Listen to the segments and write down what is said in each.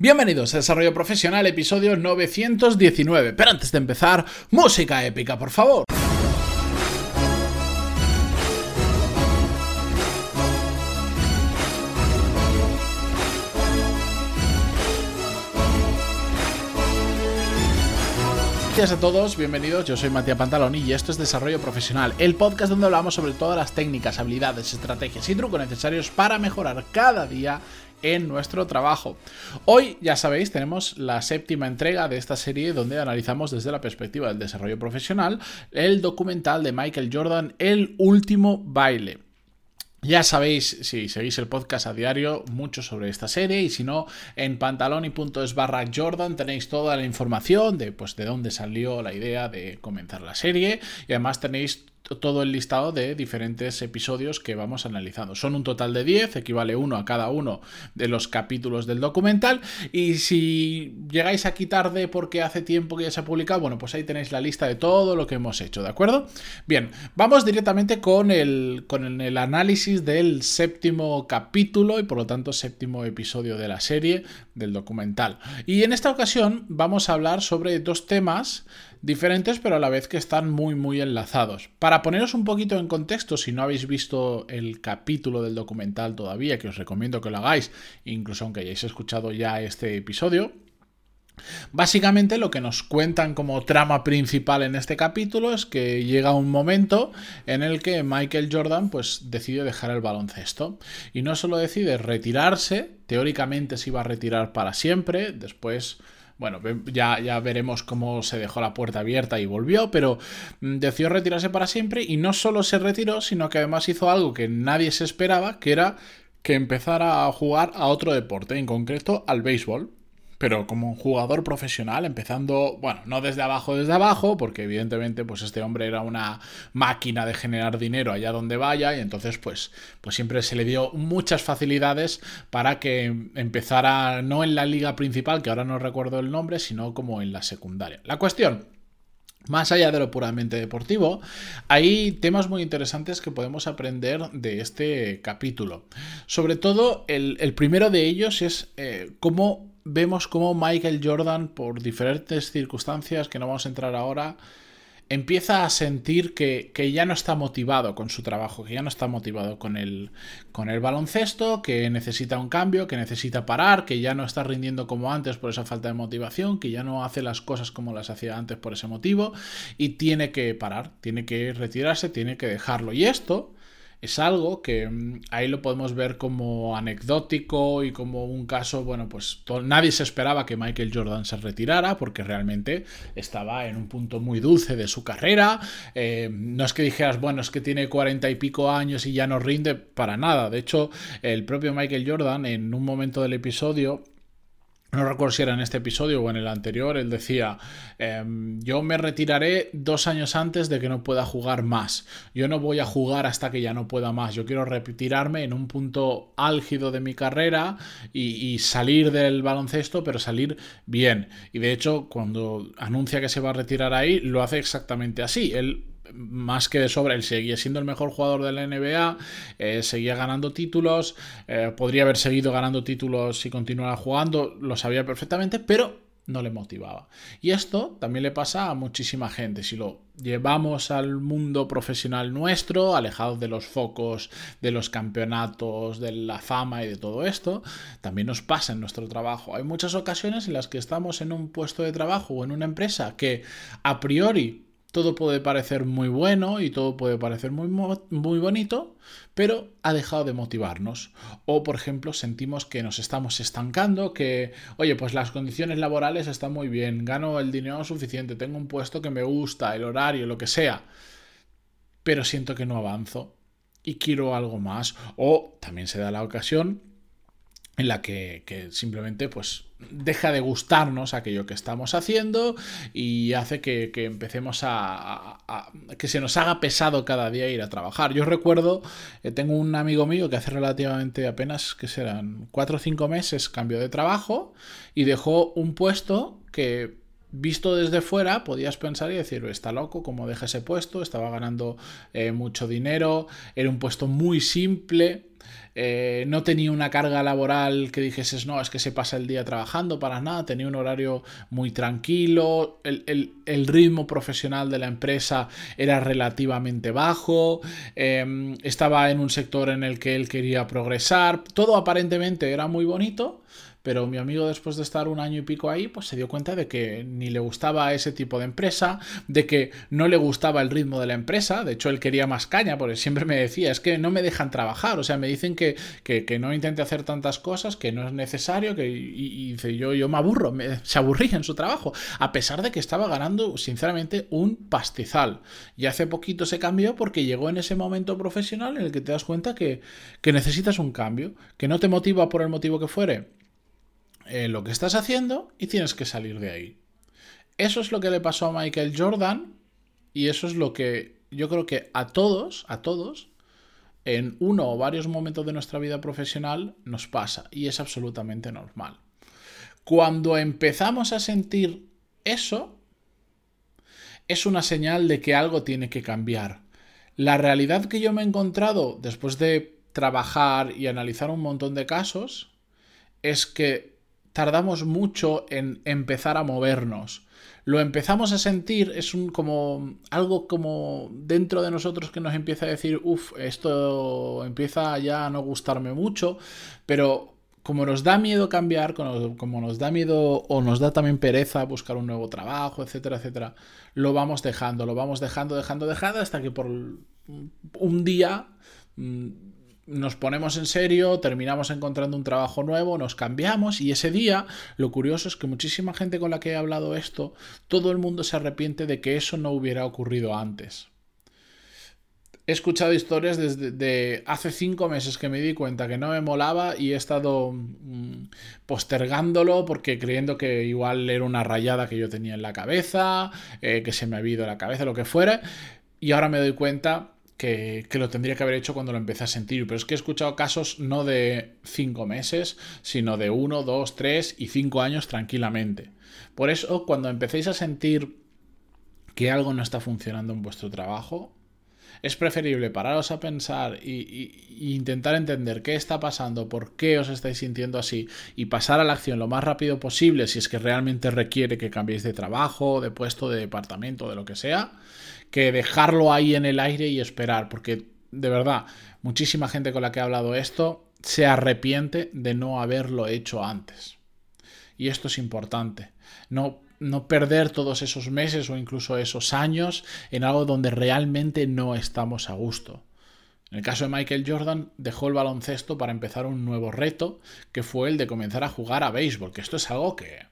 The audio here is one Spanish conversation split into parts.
Bienvenidos a Desarrollo Profesional, episodio 919. Pero antes de empezar, música épica, por favor. Gracias a todos, bienvenidos. Yo soy Matías Pantaloni y esto es Desarrollo Profesional, el podcast donde hablamos sobre todas las técnicas, habilidades, estrategias y trucos necesarios para mejorar cada día en nuestro trabajo. Hoy, ya sabéis, tenemos la séptima entrega de esta serie donde analizamos desde la perspectiva del desarrollo profesional el documental de Michael Jordan, El último baile. Ya sabéis, si seguís el podcast a diario, mucho sobre esta serie y si no, en pantaloni.es barra Jordan tenéis toda la información de, pues, de dónde salió la idea de comenzar la serie y además tenéis todo el listado de diferentes episodios que vamos analizando. Son un total de 10, equivale uno a cada uno de los capítulos del documental. Y si llegáis aquí tarde porque hace tiempo que ya se ha publicado, bueno, pues ahí tenéis la lista de todo lo que hemos hecho, ¿de acuerdo? Bien, vamos directamente con el, con el análisis del séptimo capítulo y por lo tanto séptimo episodio de la serie del documental. Y en esta ocasión vamos a hablar sobre dos temas diferentes pero a la vez que están muy muy enlazados. Para poneros un poquito en contexto, si no habéis visto el capítulo del documental todavía, que os recomiendo que lo hagáis, incluso aunque hayáis escuchado ya este episodio, Básicamente lo que nos cuentan como trama principal en este capítulo es que llega un momento en el que Michael Jordan pues decide dejar el baloncesto y no solo decide retirarse, teóricamente se iba a retirar para siempre, después bueno, ya, ya veremos cómo se dejó la puerta abierta y volvió, pero mm, decidió retirarse para siempre y no solo se retiró, sino que además hizo algo que nadie se esperaba, que era que empezara a jugar a otro deporte, en concreto al béisbol pero como un jugador profesional, empezando, bueno, no desde abajo, desde abajo, porque evidentemente pues este hombre era una máquina de generar dinero allá donde vaya y entonces pues, pues siempre se le dio muchas facilidades para que empezara no en la liga principal, que ahora no recuerdo el nombre, sino como en la secundaria. La cuestión más allá de lo puramente deportivo, hay temas muy interesantes que podemos aprender de este capítulo. Sobre todo, el, primero de ellos es eh, cómo vemos cómo Michael Jordan, por diferentes circunstancias que no vamos a entrar ahora, empieza a sentir que, ya no está motivado con su trabajo, que ya no está motivado con el, con el baloncesto, que necesita un cambio, que necesita parar, que ya no está rindiendo como antes por esa falta de motivación, que ya no hace las cosas como las hacía antes por ese motivo, y tiene que parar, tiene que retirarse, tiene que dejarlo. Y esto es algo que mm, ahí lo podemos ver como anecdótico y como un caso, bueno, pues nadie se esperaba que Michael Jordan se retirara porque realmente estaba en un punto muy dulce de su carrera. Eh, no es que dijeras, bueno, es que tiene cuarenta y pico años y ya no rinde para nada. De hecho, el propio Michael Jordan en un momento del episodio no recuerdo si era en este episodio o en el anterior, él decía, em, yo me retiraré dos años antes de que no pueda jugar más. Yo no voy a jugar hasta que ya no pueda más. Yo quiero retirarme en un punto álgido de mi carrera y, salir del baloncesto, pero salir bien. Y de hecho, cuando anuncia que se va a retirar ahí, lo hace exactamente así. Él más que de sobra, él seguía siendo el mejor jugador de la NBA, eh, seguía ganando títulos, eh, podría haber seguido ganando títulos si continuara jugando, lo sabía perfectamente, pero no le motivaba. Y esto también le pasa a muchísima gente. Si lo llevamos al mundo profesional nuestro, alejados de los focos, de los campeonatos, de la fama y de todo esto, también nos pasa en nuestro trabajo. Hay muchas ocasiones en las que estamos en un puesto de trabajo o en una empresa que a priori todo puede parecer muy bueno y todo puede parecer muy, muy bonito, pero ha dejado de motivarnos. O, por ejemplo, sentimos que nos estamos estancando, que, oye, pues las condiciones laborales están muy bien, gano el dinero suficiente, tengo un puesto que me gusta, el horario, lo que sea, pero siento que no avanzo y quiero algo más. O también se da la ocasión en la que, simplemente pues deja de gustarnos aquello que estamos haciendo y hace que, empecemos a, que se nos haga pesado cada día ir a trabajar. Yo recuerdo, eh, tengo un amigo mío que hace relativamente apenas, que serán cuatro o cinco meses, cambió de trabajo y dejó un puesto que visto desde fuera, podías pensar y decir, está loco, como deja ese puesto, estaba ganando eh, mucho dinero, era un puesto muy simple, eh, no tenía una carga laboral que dijeses, no, es que se pasa el día trabajando para nada, tenía un horario muy tranquilo, el, ritmo profesional de la empresa era relativamente bajo, em, estaba en un sector en el que él quería progresar, todo aparentemente era muy bonito, pero mi amigo después de estar un año y pico ahí, pues se dio cuenta de que ni le gustaba ese tipo de empresa, de que no le gustaba el ritmo de la empresa, de hecho él quería más caña, porque siempre me decía, es que no me dejan trabajar, o sea, me dicen que, no intente hacer tantas cosas, que no es necesario, que y, yo, yo me aburro, se aburría en su trabajo, a pesar de que estaba ganando, sinceramente, un pastizal. Y hace poquito se cambió porque llegó en ese momento profesional en el que te das cuenta que, que necesitas un cambio, que no te motiva por el motivo que fuere eh, lo que estás haciendo y tienes que salir de ahí. Eso es lo que le pasó a Michael Jordan y eso es lo que yo creo que a todos, a todos, en uno o varios momentos de nuestra vida profesional nos pasa y es absolutamente normal. Cuando empezamos a sentir eso, es una señal de que algo tiene que cambiar. La realidad que yo me he encontrado después de trabajar y analizar un montón de casos es que tardamos mucho en empezar a movernos. Lo empezamos a sentir, es un como algo como dentro de nosotros que nos empieza a decir, uff, esto empieza ya a no gustarme mucho, pero como nos da miedo cambiar, como nos da miedo o nos da también pereza buscar un nuevo trabajo, etcétera, etcétera, lo vamos dejando, lo vamos dejando, dejando, dejando, hasta que por un día mm, nos ponemos en serio, terminamos encontrando un trabajo nuevo, nos cambiamos y ese día lo curioso es que muchísima gente con la que he hablado esto, todo el mundo se arrepiente de que eso no hubiera ocurrido antes. He escuchado historias desde hace cinco meses que me di cuenta que no me molaba y he estado mm, postergándolo porque creyendo que igual era una rayada que yo tenía en la cabeza, eh, que se me había ido la cabeza, lo que fuera. Y ahora me doy cuenta que, lo tendría que haber hecho cuando lo empecé a sentir. Pero es que he escuchado casos no de cinco meses, sino de uno, dos, tres y cinco años tranquilamente. Por eso, cuando empecéis a sentir que algo no está funcionando en vuestro trabajo, es preferible pararos a pensar e intentar entender qué está pasando, por qué os estáis sintiendo así y pasar a la acción lo más rápido posible si es que realmente requiere que cambiéis de trabajo, de puesto, de departamento, de lo que sea, que dejarlo ahí en el aire y esperar, porque de verdad, muchísima gente con la que he hablado esto se arrepiente de no haberlo hecho antes. Y esto es importante. No, no perder todos esos meses o incluso esos años en algo donde realmente no estamos a gusto. En el caso de Michael Jordan, dejó el baloncesto para empezar un nuevo reto, que fue el de comenzar a jugar a béisbol, que esto es algo que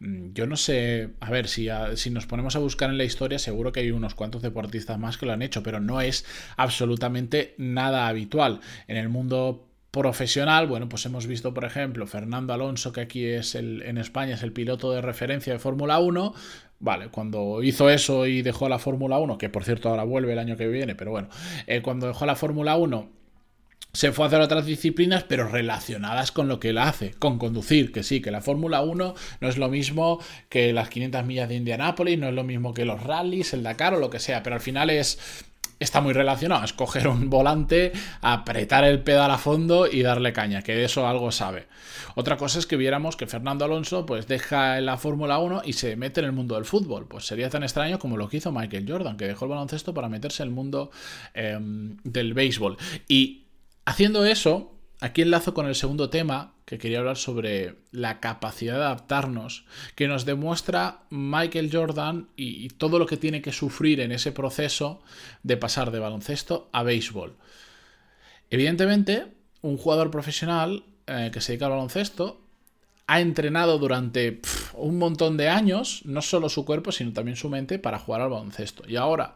mm, yo no sé, a ver, si, si nos ponemos a buscar en la historia, seguro que hay unos cuantos deportistas más que lo han hecho, pero no es absolutamente nada habitual. En el mundo profesional, bueno, pues hemos visto, por ejemplo, Fernando Alonso, que aquí es el, en España es el piloto de referencia de Fórmula 1. Vale, cuando hizo eso y dejó la Fórmula 1, que por cierto ahora vuelve el año que viene, pero bueno, eh, cuando dejó la Fórmula 1 se fue a hacer otras disciplinas, pero relacionadas con lo que él hace, con conducir, que sí, que la Fórmula 1 no es lo mismo que las 500 millas de Indianápolis, no es lo mismo que los rallies, el Dakar o lo que sea, pero al final es está muy relacionado. Es coger un volante, apretar el pedal a fondo y darle caña, que de eso algo sabe. Otra cosa es que viéramos que Fernando Alonso pues deja la Fórmula 1 y se mete en el mundo del fútbol. Pues sería tan extraño como lo que hizo Michael Jordan, que dejó el baloncesto para meterse en el mundo em, del béisbol. Y haciendo eso, aquí enlazo con el segundo tema, que quería hablar sobre la capacidad de adaptarnos, que nos demuestra Michael Jordan y, todo lo que tiene que sufrir en ese proceso de pasar de baloncesto a béisbol. Evidentemente, un jugador profesional eh, que se dedica al baloncesto ha entrenado durante un montón de años, no solo su cuerpo, sino también su mente, para jugar al baloncesto. Y ahora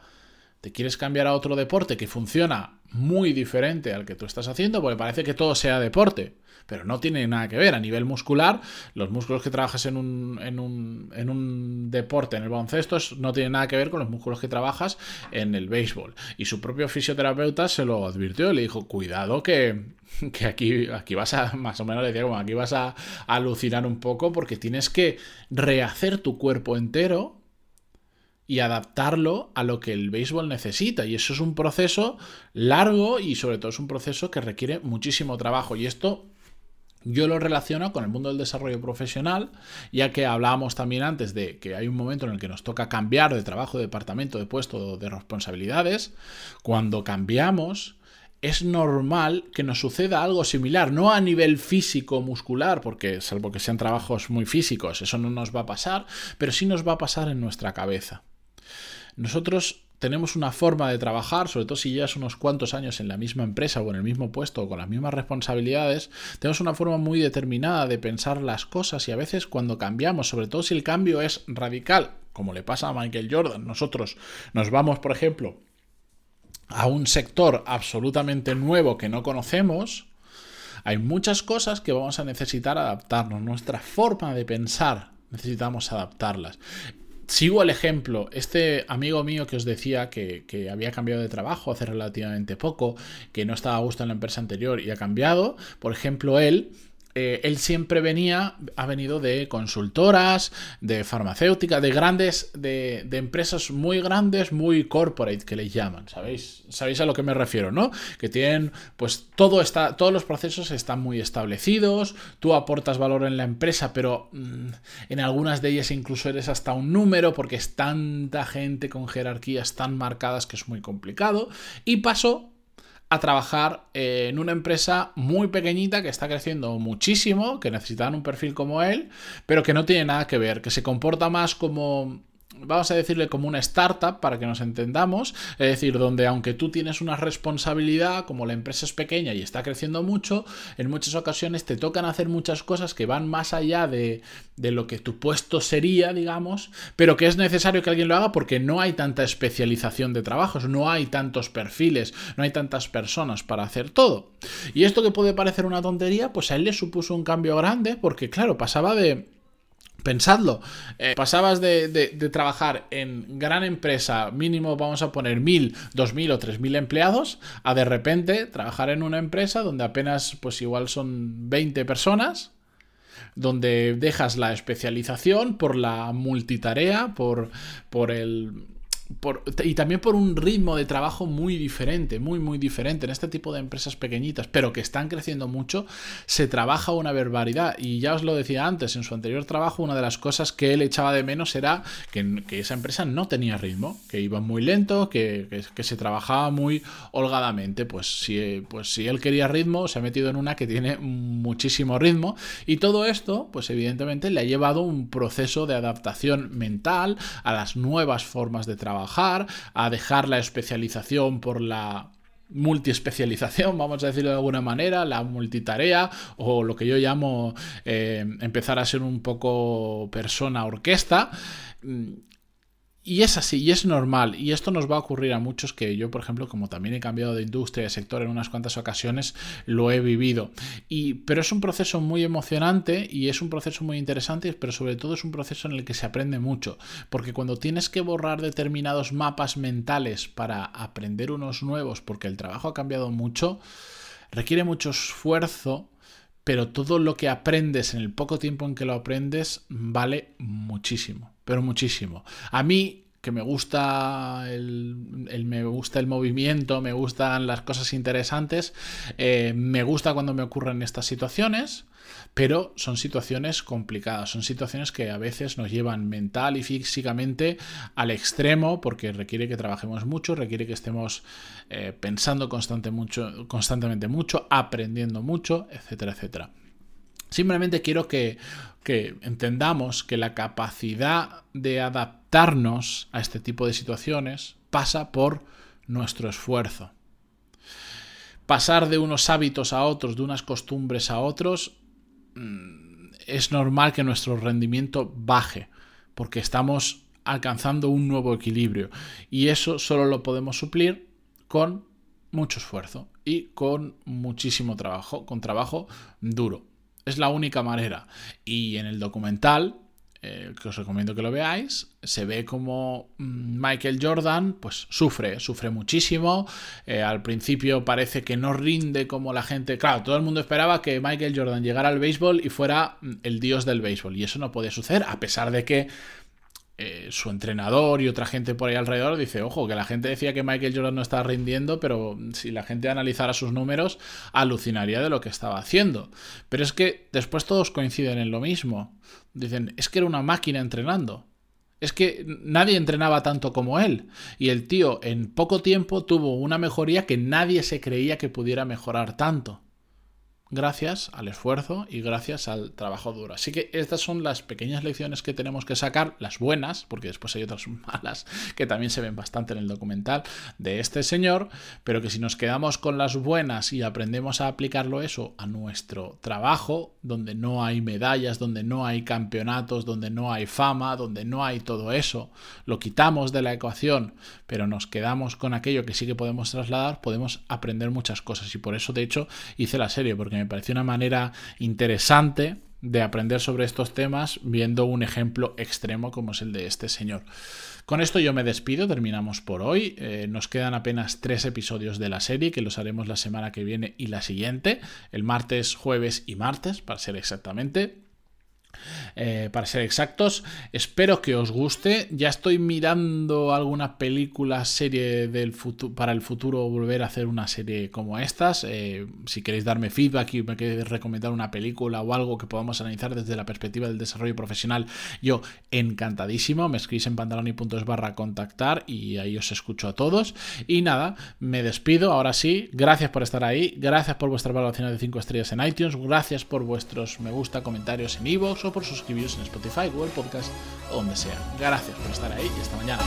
te quieres cambiar a otro deporte que funciona muy diferente al que tú estás haciendo, porque parece que todo sea deporte pero no tiene nada que ver. A nivel muscular, los músculos que trabajas en un, en un, en un deporte, en el baloncesto, no tienen nada que ver con los músculos que trabajas en el béisbol. Y su propio fisioterapeuta se lo advirtió y le dijo, cuidado que, que aquí, aquí vas a, más o menos le decía como, aquí vas a alucinar un poco porque tienes que rehacer tu cuerpo entero y adaptarlo a lo que el béisbol necesita. Y eso es un proceso largo y sobre todo es un proceso que requiere muchísimo trabajo. Y esto yo lo relaciono con el mundo del desarrollo profesional, ya que hablábamos también antes de que hay un momento en el que nos toca cambiar de trabajo, de departamento, de puesto, de responsabilidades. Cuando cambiamos, es normal que nos suceda algo similar, no a nivel físico, muscular, porque salvo que sean trabajos muy físicos, eso no nos va a pasar, pero sí nos va a pasar en nuestra cabeza. Nosotros tenemos una forma de trabajar, sobre todo si llevas unos cuantos años en la misma empresa o en el mismo puesto o con las mismas responsabilidades, tenemos una forma muy determinada de pensar las cosas y a veces cuando cambiamos, sobre todo si el cambio es radical, como le pasa a Michael Jordan, nosotros nos vamos, por ejemplo, a un sector absolutamente nuevo que no conocemos, hay muchas cosas que vamos a necesitar adaptarnos. Nuestra forma de pensar necesitamos adaptarlas sigo el ejemplo. Este amigo mío que os decía que, había cambiado de trabajo hace relativamente poco, que no estaba a gusto en la empresa anterior y ha cambiado, por ejemplo, él eh, él siempre venía, ha venido de consultoras, de farmacéutica, de grandes, de, empresas muy grandes, muy corporate que le llaman, ¿sabéis? ¿Sabéis a lo que me refiero, no? Que tienen, pues todo está, todos los procesos están muy establecidos, tú aportas valor en la empresa, pero mm, en algunas de ellas incluso eres hasta un número porque es tanta gente con jerarquías tan marcadas que es muy complicado. Y pasó a trabajar en una empresa muy pequeñita que está creciendo muchísimo, que necesitan un perfil como él, pero que no tiene nada que ver, que se comporta más como vamos a decirle como una startup para que nos entendamos, es decir, donde aunque tú tienes una responsabilidad, como la empresa es pequeña y está creciendo mucho, en muchas ocasiones te tocan hacer muchas cosas que van más allá de, de lo que tu puesto sería, digamos, pero que es necesario que alguien lo haga porque no hay tanta especialización de trabajos, no hay tantos perfiles, no hay tantas personas para hacer todo. Y esto que puede parecer una tontería, pues a él le supuso un cambio grande porque, claro, pasaba de Pensadlo, eh, pasabas de, trabajar en gran empresa, mínimo vamos a poner mil, dos mil o tres mil empleados, a de repente trabajar en una empresa donde apenas, pues igual son 20 personas, donde dejas la especialización por la multitarea, por, por el y también por un ritmo de trabajo muy diferente, muy, muy diferente. En este tipo de empresas pequeñitas, pero que están creciendo mucho, se trabaja una barbaridad. Y ya os lo decía antes, en su anterior trabajo, una de las cosas que él echaba de menos era que, esa empresa no tenía ritmo, que iba muy lento, que, se trabajaba muy holgadamente. Pues si, pues si él quería ritmo, se ha metido en una que tiene muchísimo ritmo. Y todo esto, pues evidentemente, le ha llevado un proceso de adaptación mental a las nuevas formas de trabajo a dejar la especialización por la multiespecialización, vamos a decirlo de alguna manera, la multitarea o lo que yo llamo eh, empezar a ser un poco persona orquesta y es así, y es normal, y esto nos va a ocurrir a muchos que yo, por ejemplo, como también he cambiado de industria, de sector en unas cuantas ocasiones, lo he vivido. Y, pero es un proceso muy emocionante y es un proceso muy interesante, pero sobre todo es un proceso en el que se aprende mucho, porque cuando tienes que borrar determinados mapas mentales para aprender unos nuevos, porque el trabajo ha cambiado mucho, requiere mucho esfuerzo, pero todo lo que aprendes en el poco tiempo en que lo aprendes vale muchísimo pero muchísimo. A mí que me gusta el, me gusta el movimiento, me gustan las cosas interesantes, eh, me gusta cuando me ocurren estas situaciones, pero son situaciones complicadas, son situaciones que a veces nos llevan mental y físicamente al extremo porque requiere que trabajemos mucho, requiere que estemos eh, pensando constante mucho, constantemente mucho, aprendiendo mucho, etcétera, etcétera. Simplemente quiero que, entendamos que la capacidad de adaptarnos a este tipo de situaciones pasa por nuestro esfuerzo. Pasar de unos hábitos a otros, de unas costumbres a otros, mm, es normal que nuestro rendimiento baje, porque estamos alcanzando un nuevo equilibrio. Y eso solo lo podemos suplir con mucho esfuerzo y con muchísimo trabajo, con trabajo duro. Es la única manera. Y en el documental, eh, que os recomiendo que lo veáis, se ve como mm, Michael Jordan pues sufre, sufre muchísimo. Eh, al principio parece que no rinde como la gente. Claro, todo el mundo esperaba que Michael Jordan llegara al béisbol y fuera mm, el dios del béisbol. Y eso no puede suceder, a pesar de que eh, su entrenador y otra gente por ahí alrededor dice, ojo, que la gente decía que Michael Jordan no estaba rindiendo, pero si la gente analizara sus números, alucinaría de lo que estaba haciendo. Pero es que después todos coinciden en lo mismo. Dicen, es que era una máquina entrenando. Es que nadie entrenaba tanto como él. Y el tío en poco tiempo tuvo una mejoría que nadie se creía que pudiera mejorar tanto gracias al esfuerzo y gracias al trabajo duro. Así que estas son las pequeñas lecciones que tenemos que sacar, las buenas, porque después hay otras malas que también se ven bastante en el documental de este señor, pero que si nos quedamos con las buenas y aprendemos a aplicarlo eso a nuestro trabajo, donde no hay medallas, donde no hay campeonatos, donde no hay fama, donde no hay todo eso, lo quitamos de la ecuación, pero nos quedamos con aquello que sí que podemos trasladar, podemos aprender muchas cosas y por eso de hecho hice la serie, porque me pareció una manera interesante de aprender sobre estos temas viendo un ejemplo extremo como es el de este señor. Con esto yo me despido, terminamos por hoy. Eh, nos quedan apenas tres episodios de la serie que los haremos la semana que viene y la siguiente, el martes, jueves y martes, para ser exactamente. Eh, para ser exactos. Espero que os guste. Ya estoy mirando alguna película, serie del futuro, para el futuro volver a hacer una serie como estas. Eh, si queréis darme feedback y me queréis recomendar una película o algo que podamos analizar desde la perspectiva del desarrollo profesional, yo encantadísimo. Me escribís en pantaloni.es barra contactar y ahí os escucho a todos. Y nada, me despido. Ahora sí, gracias por estar ahí. Gracias por vuestra valoración de 5 estrellas en iTunes. Gracias por vuestros me gusta, comentarios en iVoox por suscribiros en Spotify, Google Podcast o donde sea. Gracias por estar ahí y hasta mañana.